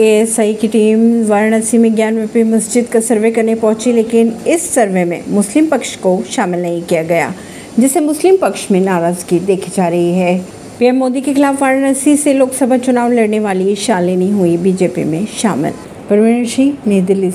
ASI की team Varanasi में ज्ञान ज्ञानव्यापी मस्जिद का सर्वे करने पहुँची, लेकिन इस सर्वे में मुस्लिम पक्ष को शामिल नहीं किया गया, जिसे मुस्लिम पक्ष में नाराज़गी देखी जा रही है। पीएम मोदी के खिलाफ वाराणसी से लोकसभा चुनाव लड़ने वाली शालिनी हुई बीजेपी में शामिल। परवीन सिंह, नई दिल्ली